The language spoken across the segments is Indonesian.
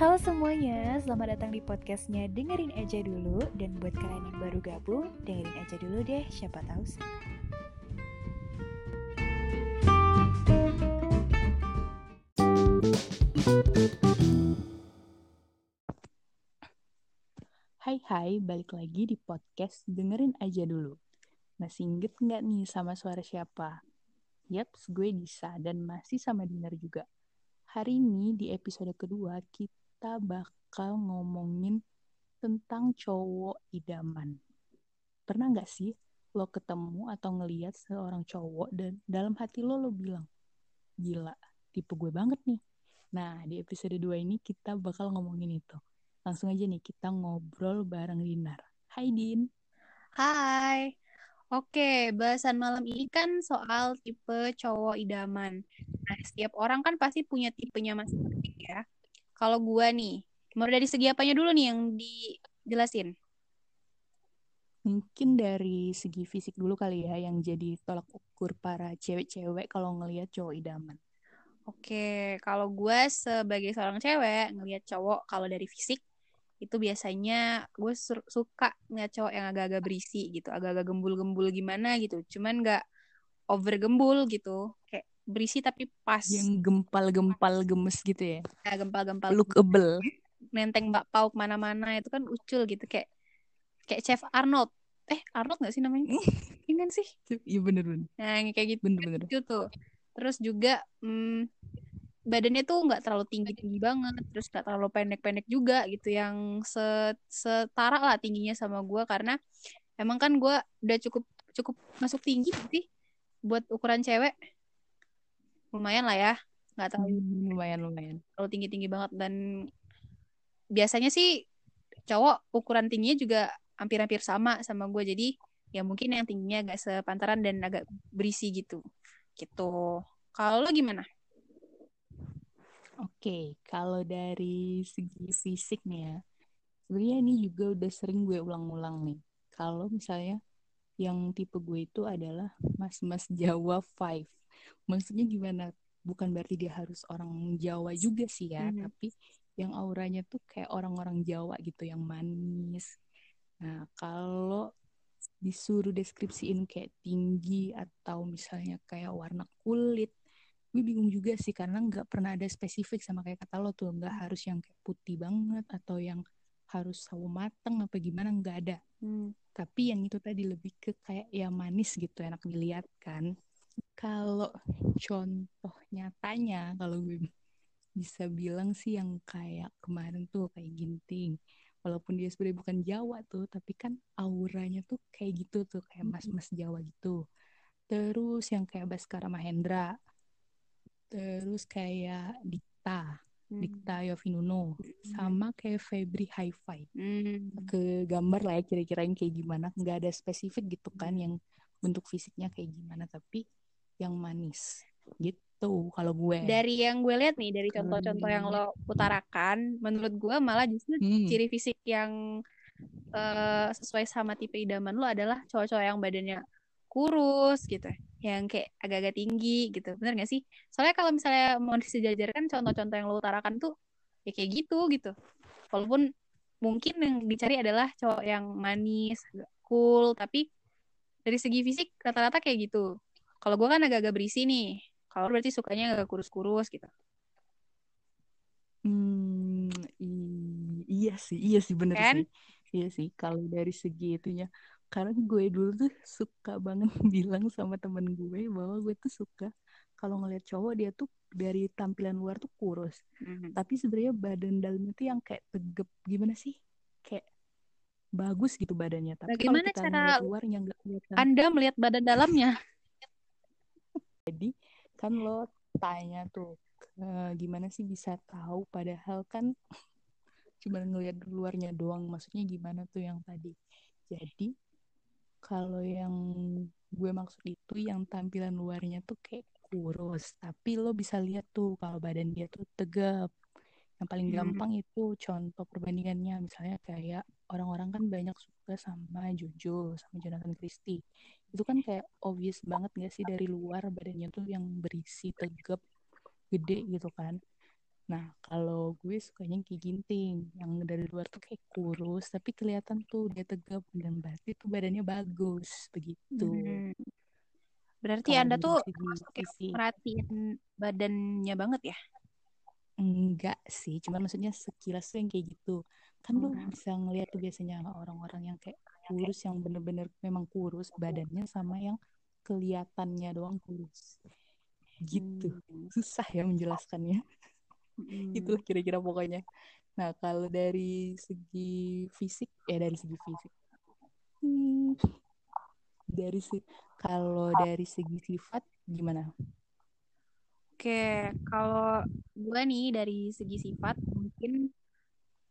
Halo semuanya, selamat datang di podcastnya Dengerin aja dulu. Dan buat kalian yang baru gabung, dengerin aja dulu deh, siapa tahu sih. Hai hai, balik lagi di podcast Dengerin aja dulu. Masih inget nggak nih sama suara siapa? Yaps, gue Disa dan masih sama Dinar juga. Hari ini di episode kedua kita bakal ngomongin tentang cowok idaman. Pernah nggak sih lo ketemu atau ngeliat seorang cowok dan dalam hati lo lo bilang, gila, tipe gue banget nih. Nah, di episode 2 ini kita bakal ngomongin itu. Langsung aja nih kita ngobrol bareng Dinar. Hai Din. Hai. Oke, bahasan malam ini kan soal tipe cowok idaman. Nah, setiap orang kan pasti punya tipenya masing-masing ya. Kalau gua nih, mau dari segi apanya dulu nih yang dijelasin? Mungkin dari segi fisik dulu kali ya yang jadi tolak ukur para cewek-cewek kalau ngelihat cowok idaman. Oke, kalau gua sebagai seorang cewek ngelihat cowok kalau dari fisik itu biasanya gue suka ngeliat cowok yang agak-agak berisi gitu agak-agak gembul-gembul gimana gitu cuman nggak over gembul gitu kayak berisi tapi pas. Yang gempal-gempal gemes gitu ya? Ya gempal-gempal lookable nenteng mbak pau ke mana-mana itu kan ucul gitu kayak kayak chef Arnold. Eh Arnold nggak sih namanya? Ini kan sih? Iya bener-bener nah kayak gitu bener-bener itu tuh. Terus juga hmm, badannya tuh nggak terlalu tinggi tinggi banget terus nggak terlalu pendek pendek juga gitu yang setara lah tingginya sama gue karena emang kan gue udah cukup cukup masuk tinggi sih buat ukuran cewek lumayan lah ya nggak terlalu hmm, lumayan lumayan. terlalu tinggi tinggi banget. Dan biasanya sih cowok ukuran tingginya juga hampir-hampir sama sama gue. Jadi ya mungkin yang tingginya agak sepantaran dan agak berisi gitu. Gitu. Kalau lo gimana? Oke, kalau dari segi fisik nih ya, sebenarnya ini juga udah sering gue ulang-ulang nih. Kalau misalnya yang tipe gue itu adalah mas-mas Jawa Five. Maksudnya gimana? Bukan berarti dia harus orang Jawa juga sih ya, mm -hmm. tapi yang auranya tuh kayak orang-orang Jawa gitu, yang manis. Nah, kalau disuruh deskripsiin kayak tinggi atau misalnya kayak warna kulit gue bingung juga sih karena nggak pernah ada spesifik sama kayak kata lo tuh nggak harus yang kayak putih banget atau yang harus sawo mateng apa gimana nggak ada hmm. tapi yang itu tadi lebih ke kayak ya manis gitu enak dilihat kan kalau contoh nyatanya kalau gue bisa bilang sih yang kayak kemarin tuh kayak ginting walaupun dia sebenarnya bukan Jawa tuh tapi kan auranya tuh kayak gitu tuh kayak hmm. mas-mas Jawa gitu terus yang kayak Baskara Mahendra terus kayak Dikta hmm. Dikta Yovinuno hmm. sama kayak Febri Hi-Fi hmm. ke gambar lah ya kira-kira yang kayak gimana nggak ada spesifik gitu kan hmm. yang bentuk fisiknya kayak gimana tapi yang manis gitu kalau gue dari yang gue lihat nih dari contoh-contoh yang lo utarakan menurut gue malah justru hmm. ciri fisik yang uh, sesuai sama tipe idaman lo adalah cowok-cowok yang badannya kurus gitu yang kayak agak-agak tinggi gitu. Bener gak sih? Soalnya kalau misalnya mau disejajarkan contoh-contoh yang lo utarakan tuh ya kayak gitu gitu. Walaupun mungkin yang dicari adalah cowok yang manis cool tapi dari segi fisik rata-rata kayak gitu. Kalau gue kan agak-agak berisi nih. Kalau berarti sukanya agak kurus-kurus gitu. Hmm iya sih iya sih bener kan? sih. Iya sih kalau dari segi itunya karena gue dulu tuh suka banget bilang sama temen gue bahwa gue tuh suka kalau ngeliat cowok dia tuh dari tampilan luar tuh kurus. Mm-hmm. tapi sebenarnya badan dalamnya tuh yang kayak tegep gimana sih? Kayak bagus gitu badannya. Tapi bagaimana kalau cara luarnya nggak kelihatan. Anda melihat badan dalamnya? Jadi kan lo tanya tuh gimana sih bisa tahu? Padahal kan cuma ngelihat luarnya doang maksudnya gimana tuh yang tadi? Jadi kalau yang gue maksud itu yang tampilan luarnya tuh kayak kurus. Tapi lo bisa lihat tuh kalau badan dia tuh tegap. Yang paling hmm. gampang itu contoh perbandingannya. Misalnya kayak orang-orang kan banyak suka sama Jojo sama Jonathan Christie. Itu kan kayak obvious banget gak sih? Dari luar badannya tuh yang berisi tegap gede gitu kan Nah, kalau gue sukanya kayak ginting, yang dari luar tuh kayak kurus, tapi kelihatan tuh dia tegap dan berarti tuh badannya bagus, begitu. Hmm. Berarti Kalo Anda tuh perhatiin badannya banget ya? Enggak sih, cuma maksudnya sekilas tuh yang kayak gitu. Kan hmm. lu bisa ngeliat tuh biasanya orang-orang yang kayak kurus, yang bener-bener memang kurus badannya sama yang kelihatannya doang kurus. Gitu. Hmm. Susah ya menjelaskannya hmm. itu kira-kira pokoknya nah kalau dari segi fisik ya dari segi fisik hmm, dari si kalau dari segi sifat gimana Oke, kalau gue nih dari segi sifat mungkin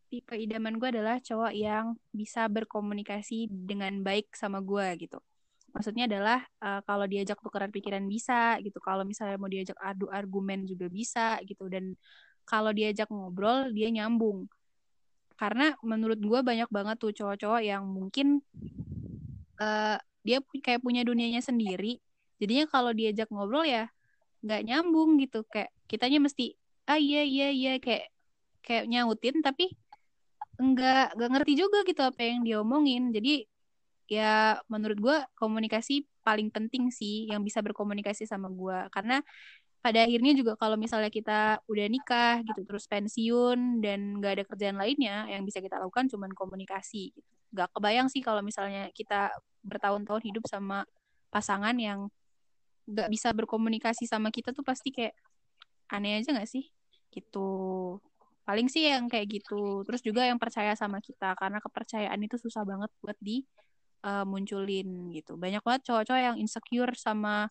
tipe idaman gue adalah cowok yang bisa berkomunikasi dengan baik sama gue gitu. Maksudnya adalah uh, kalau diajak tukeran pikiran bisa gitu. Kalau misalnya mau diajak adu argumen juga bisa gitu. Dan kalau diajak ngobrol dia nyambung. Karena menurut gue banyak banget tuh cowok-cowok yang mungkin uh, dia kayak punya dunianya sendiri. Jadinya kalau diajak ngobrol ya nggak nyambung gitu. Kayak kitanya mesti ah iya iya iya kayak kayak nyautin tapi nggak nggak ngerti juga gitu apa yang dia omongin. Jadi ya menurut gue komunikasi paling penting sih yang bisa berkomunikasi sama gue karena pada akhirnya juga kalau misalnya kita udah nikah gitu terus pensiun dan nggak ada kerjaan lainnya yang bisa kita lakukan cuma komunikasi gitu. Gak kebayang sih kalau misalnya kita bertahun-tahun hidup sama pasangan yang nggak bisa berkomunikasi sama kita tuh pasti kayak aneh aja nggak sih? Gitu. Paling sih yang kayak gitu. Terus juga yang percaya sama kita karena kepercayaan itu susah banget buat di uh, munculin gitu. Banyak banget cowok-cowok yang insecure sama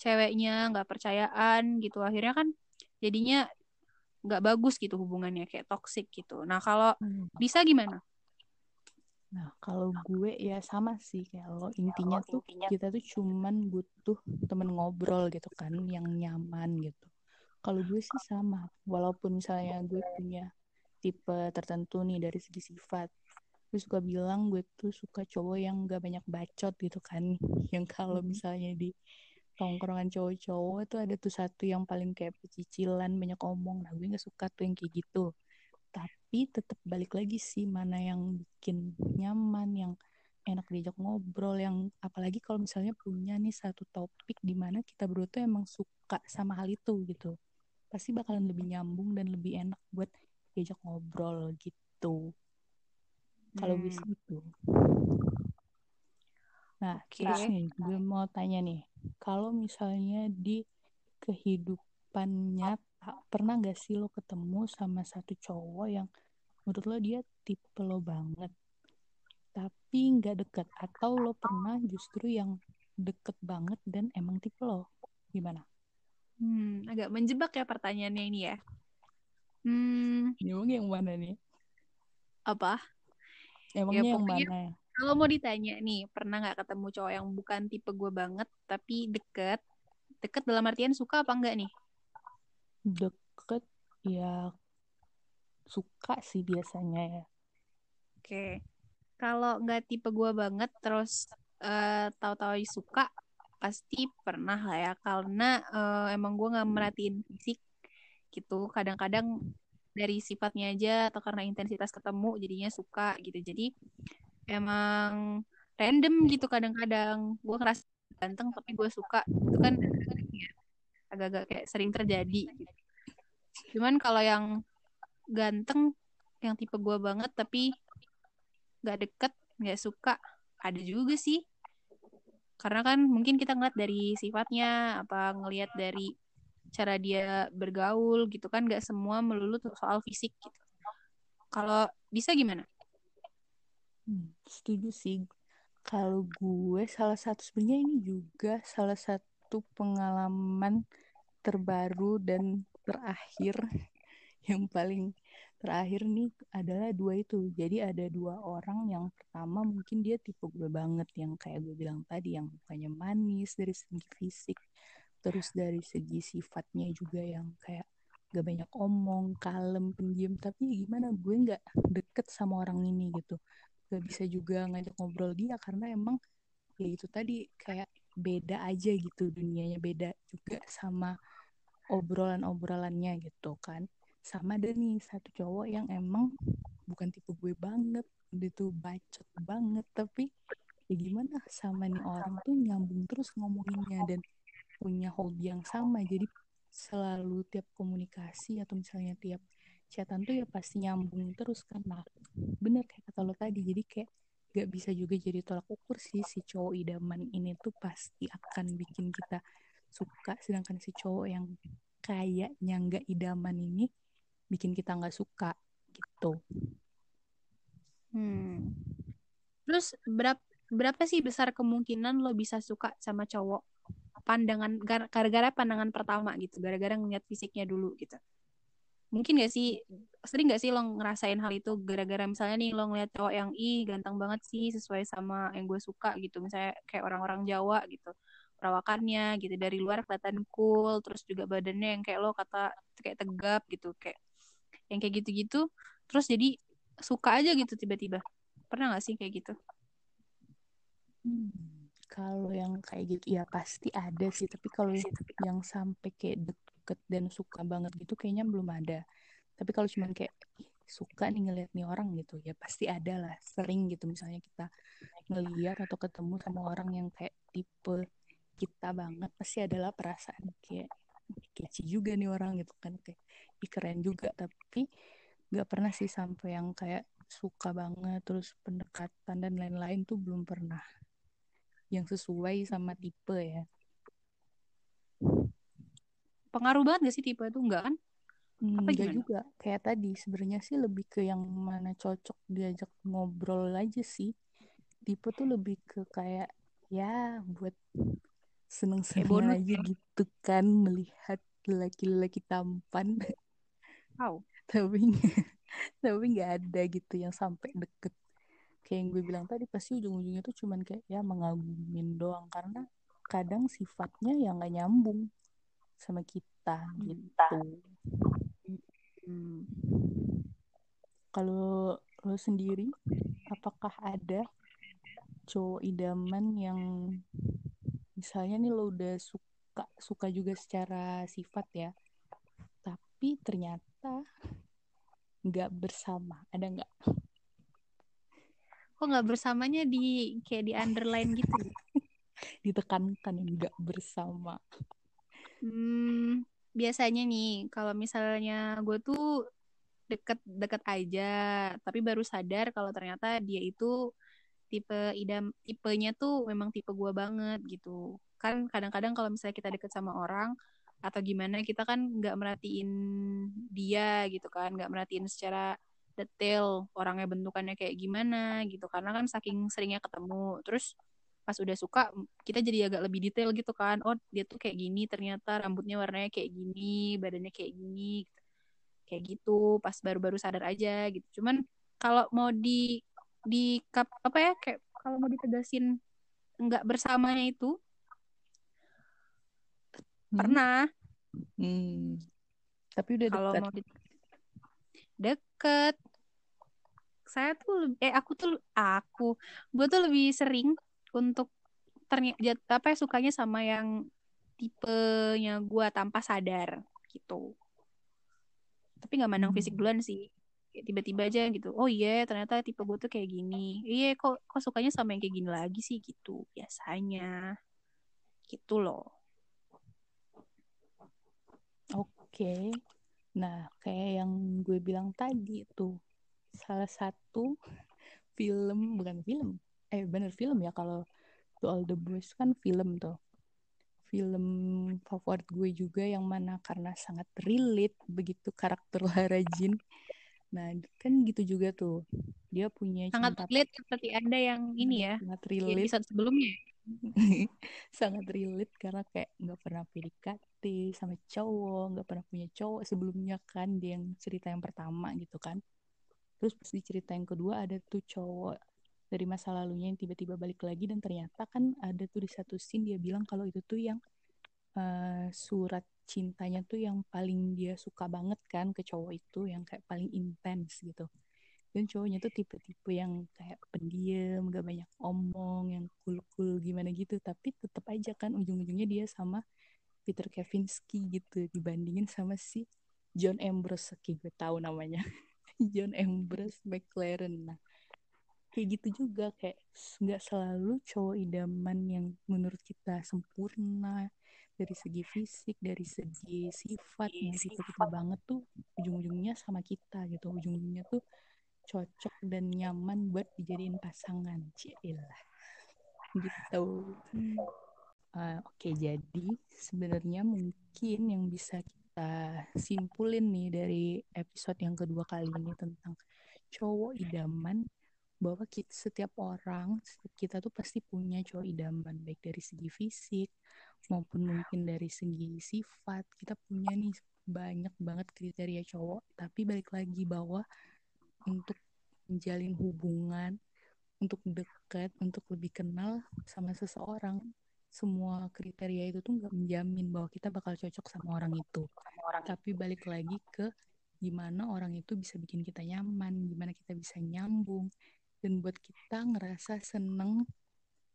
ceweknya nggak percayaan gitu akhirnya kan jadinya nggak bagus gitu hubungannya kayak toxic gitu nah kalau hmm. bisa gimana Nah, kalau gue ya sama sih kayak lo intinya tuh kita tuh cuman butuh temen ngobrol gitu kan yang nyaman gitu. Kalau gue sih sama, walaupun misalnya gue punya tipe tertentu nih dari segi sifat. Gue suka bilang gue tuh suka cowok yang gak banyak bacot gitu kan. Yang kalau hmm. misalnya di tongkrongan cowok-cowok tuh ada tuh satu yang paling kayak pecicilan banyak omong. Nah gue nggak suka tuh yang kayak gitu. Tapi tetap balik lagi sih mana yang bikin nyaman yang enak diajak ngobrol yang apalagi kalau misalnya punya nih satu topik di mana kita berdua tuh emang suka sama hal itu gitu. Pasti bakalan lebih nyambung dan lebih enak buat diajak ngobrol gitu. Kalau hmm. bisa gitu nah okay. terus nih gue mau tanya nih kalau misalnya di kehidupan nyata pernah gak sih lo ketemu sama satu cowok yang menurut lo dia tipe lo banget tapi nggak deket atau lo pernah justru yang deket banget dan emang tipe lo gimana? Hmm, agak menjebak ya pertanyaannya ini ya. Hmm, emang yang mana nih? Apa? Emangnya ya, yang mana? Kalau mau ditanya nih pernah nggak ketemu cowok yang bukan tipe gue banget tapi deket? Deket dalam artian suka apa enggak nih? Deket ya suka sih biasanya ya. Oke. Kalau nggak tipe gue banget terus uh, tahu-tahu suka pasti pernah lah ya. Karena uh, emang gue nggak merhatiin fisik gitu. Kadang-kadang dari sifatnya aja atau karena intensitas ketemu jadinya suka gitu. Jadi emang random gitu kadang-kadang. Gue ngerasa ganteng tapi gue suka. Itu kan agak-agak kayak sering terjadi gitu. cuman kalau yang ganteng yang tipe gue banget tapi gak deket gak suka ada juga sih. Karena kan mungkin kita ngeliat dari sifatnya apa ngelihat dari cara dia bergaul gitu kan gak semua melulu soal fisik gitu. Kalau bisa gimana Hmm, setuju sih. Kalau gue salah satu sebenarnya ini juga salah satu pengalaman terbaru dan terakhir yang paling terakhir nih adalah dua itu. Jadi ada dua orang yang pertama mungkin dia tipe gue banget yang kayak gue bilang tadi yang mukanya manis dari segi fisik, terus dari segi sifatnya juga yang kayak gak banyak omong, kalem, pendiam. Tapi gimana gue nggak deket sama orang ini gitu gak bisa juga ngajak ngobrol dia karena emang ya itu tadi kayak beda aja gitu dunianya beda juga sama obrolan-obrolannya gitu kan. Sama ada nih satu cowok yang emang bukan tipe gue banget dia tuh bacot banget tapi ya gimana sama nih orang tuh nyambung terus ngomonginnya dan punya hobi yang sama. Jadi selalu tiap komunikasi atau misalnya tiap chatan tuh ya pasti nyambung terus kan nah bener kayak kata lo tadi jadi kayak gak bisa juga jadi tolak ukur sih si cowok idaman ini tuh pasti akan bikin kita suka sedangkan si cowok yang kayaknya nggak idaman ini bikin kita nggak suka gitu. Hmm. terus berapa berapa sih besar kemungkinan lo bisa suka sama cowok? Pandangan gara-gara pandangan pertama gitu gara-gara ngeliat fisiknya dulu gitu mungkin gak sih sering gak sih lo ngerasain hal itu? Gara-gara misalnya nih lo ngeliat cowok yang ih ganteng banget sih sesuai sama yang gue suka gitu. Misalnya kayak orang-orang Jawa gitu. Perawakannya gitu dari luar kelihatan cool terus juga badannya yang kayak lo kata kayak tegap gitu kayak yang kayak gitu-gitu terus jadi suka aja gitu tiba-tiba. Pernah gak sih kayak gitu? Hmm kalau yang kayak gitu ya pasti ada sih. Tapi kalau yang sampai kayak deket dan suka banget gitu kayaknya belum ada. Tapi kalau cuman kayak suka nih ngeliat nih orang gitu ya pasti ada lah sering gitu misalnya kita ngeliat atau ketemu sama orang yang kayak tipe kita banget pasti adalah perasaan kayak kece juga nih orang gitu kan kayak Ih, keren juga. Tapi nggak pernah sih sampai yang kayak suka banget terus pendekatan dan lain-lain tuh belum pernah yang sesuai sama tipe ya pengaruh banget gak sih tipe itu? Enggak kan? Hmm, apa enggak juga. Kayak tadi sebenarnya sih lebih ke yang mana cocok diajak ngobrol aja sih. Tipe tuh lebih ke kayak ya buat seneng-seneng aja gitu kan melihat laki-laki tampan. Wow. tapi tapi nggak ada gitu yang sampai deket. Kayak yang gue bilang tadi pasti ujung-ujungnya tuh cuman kayak ya mengagumin doang. Karena kadang sifatnya yang nggak nyambung sama kita gitu. Hmm. Kalau lo sendiri, apakah ada cowok idaman yang misalnya nih lo udah suka suka juga secara sifat ya, tapi ternyata nggak bersama, ada nggak? kok nggak bersamanya di kayak di underline gitu ditekankan nggak bersama hmm, biasanya nih kalau misalnya gue tuh deket-deket aja tapi baru sadar kalau ternyata dia itu tipe idam tipenya tuh memang tipe gue banget gitu. Kan kadang-kadang kalau misalnya kita deket sama orang atau gimana kita kan nggak merhatiin dia gitu kan nggak merhatiin secara detail orangnya bentukannya kayak gimana gitu. Karena kan saking seringnya ketemu terus pas udah suka kita jadi agak lebih detail gitu kan oh dia tuh kayak gini ternyata rambutnya warnanya kayak gini badannya kayak gini gitu. kayak gitu pas baru-baru sadar aja gitu cuman kalau mau di di kap apa ya kayak kalau mau ditegasin nggak bersamanya itu hmm. pernah hmm. tapi udah kalau mau di deket saya tuh eh aku tuh aku gue tuh lebih sering untuk ternyata apa ya sukanya sama yang tipenya gue tanpa sadar gitu. Tapi nggak mandang hmm. fisik duluan sih. Tiba-tiba aja gitu oh iya yeah, ternyata tipe gue tuh kayak gini. Iya yeah, kok kok sukanya sama yang kayak gini lagi sih gitu biasanya. Gitu loh. Oke. Okay. Nah, kayak yang gue bilang tadi tuh, salah satu film, bukan film, eh bener film ya kalau To All The Boys kan film tuh. Film favorit gue juga yang mana karena sangat relate begitu karakter Lara Jean. Nah, kan gitu juga tuh. Dia punya sangat relate seperti Anda yang ini ya. Sangat relate. Episode sebelumnya. sangat relate karena kayak nggak pernah PDKT sama cowok nggak pernah punya cowok sebelumnya kan dia yang cerita yang pertama gitu kan terus pas di cerita yang kedua ada tuh cowok dari masa lalunya yang tiba-tiba balik lagi dan ternyata kan ada tuh di satu scene dia bilang kalau itu tuh yang uh, surat cintanya tuh yang paling dia suka banget kan ke cowok itu yang kayak paling intens gitu. Dan cowoknya tuh tipe-tipe yang kayak pendiam gak banyak omong yang cool-cool gimana gitu. Tapi tetap aja kan ujung-ujungnya dia sama Peter Kavinsky gitu dibandingin sama si John Ambrose kayak gue tahu namanya. John Ambrose McLaren. Nah kayak gitu juga kayak nggak selalu cowok idaman yang menurut kita sempurna. Dari segi fisik dari segi sifat yang tipe kita banget tuh ujung-ujungnya sama kita gitu. Ujung-ujungnya tuh cocok dan nyaman buat dijadiin pasangan. Cilah gitu. Hmm. uh, oke okay, jadi sebenarnya mungkin yang bisa kita simpulin nih dari episode yang kedua kali ini tentang cowok idaman bahwa kita, setiap orang kita tuh pasti punya cowok idaman baik dari segi fisik maupun mungkin dari segi sifat. Kita punya nih banyak banget kriteria cowok. Tapi balik lagi bahwa untuk menjalin hubungan untuk dekat untuk lebih kenal sama seseorang semua kriteria itu tuh nggak menjamin bahwa kita bakal cocok sama orang itu. Tapi balik lagi ke gimana orang itu bisa bikin kita nyaman gimana kita bisa nyambung dan buat kita ngerasa seneng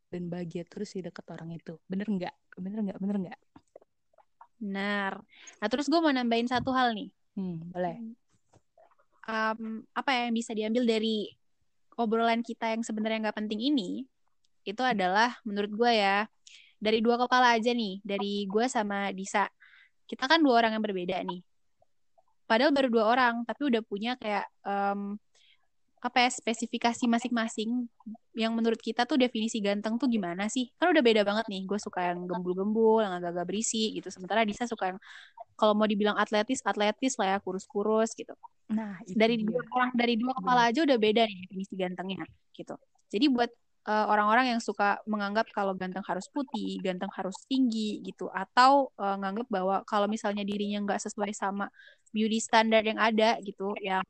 dan bahagia terus di dekat orang itu. Bener nggak? Bener nggak? Bener nggak? Benar nah terus gue mau nambahin satu hal nih. Hmm, boleh. Um, apa yang bisa diambil dari obrolan kita yang sebenarnya nggak penting ini itu adalah menurut gue ya dari dua kepala aja nih dari gue sama Disa. Kita kan dua orang yang berbeda nih. Padahal baru dua orang tapi udah punya kayak um, apa ya spesifikasi masing-masing yang menurut kita tuh definisi ganteng tuh gimana sih? Kan udah beda banget nih gue suka yang gembul-gembul yang agak-agak berisi gitu. Sementara Disa suka yang kalau mau dibilang atletis atletis lah ya kurus-kurus gitu. Nah dari dua orang dari dua kepala aja udah beda nih definisi gantengnya gitu. Jadi buat uh, orang-orang yang suka menganggap kalau ganteng harus putih ganteng harus tinggi gitu atau uh, nganggap bahwa kalau misalnya dirinya nggak sesuai sama beauty standard yang ada gitu yang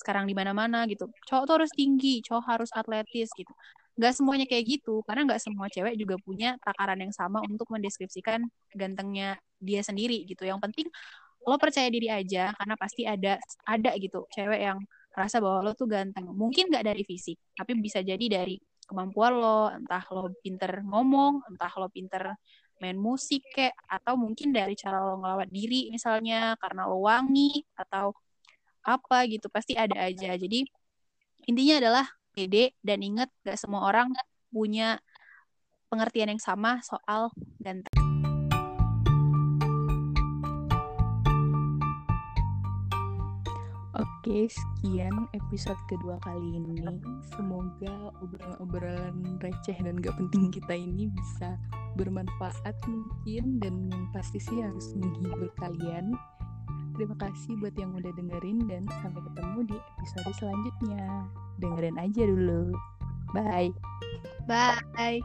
sekarang di mana-mana gitu. Cowok tuh harus tinggi cowok harus atletis gitu. Nggak semuanya kayak gitu karena nggak semua cewek juga punya takaran yang sama untuk mendeskripsikan gantengnya dia sendiri gitu. Yang penting lo percaya diri aja karena pasti ada ada gitu cewek yang merasa bahwa lo tuh ganteng. Mungkin nggak dari fisik tapi bisa jadi dari kemampuan lo entah lo pinter ngomong entah lo pinter main musik kayak atau mungkin dari cara lo ngelawat diri misalnya karena lo wangi atau apa gitu pasti ada aja jadi intinya adalah pede dan ingat gak semua orang punya pengertian yang sama soal ganteng Oke, sekian episode kedua kali ini. Semoga obrolan-obrolan receh dan gak penting kita ini bisa bermanfaat mungkin dan yang pasti sih harus menghibur kalian. Terima kasih buat yang udah dengerin dan sampai ketemu di episode selanjutnya. Dengerin aja dulu. Bye. Bye.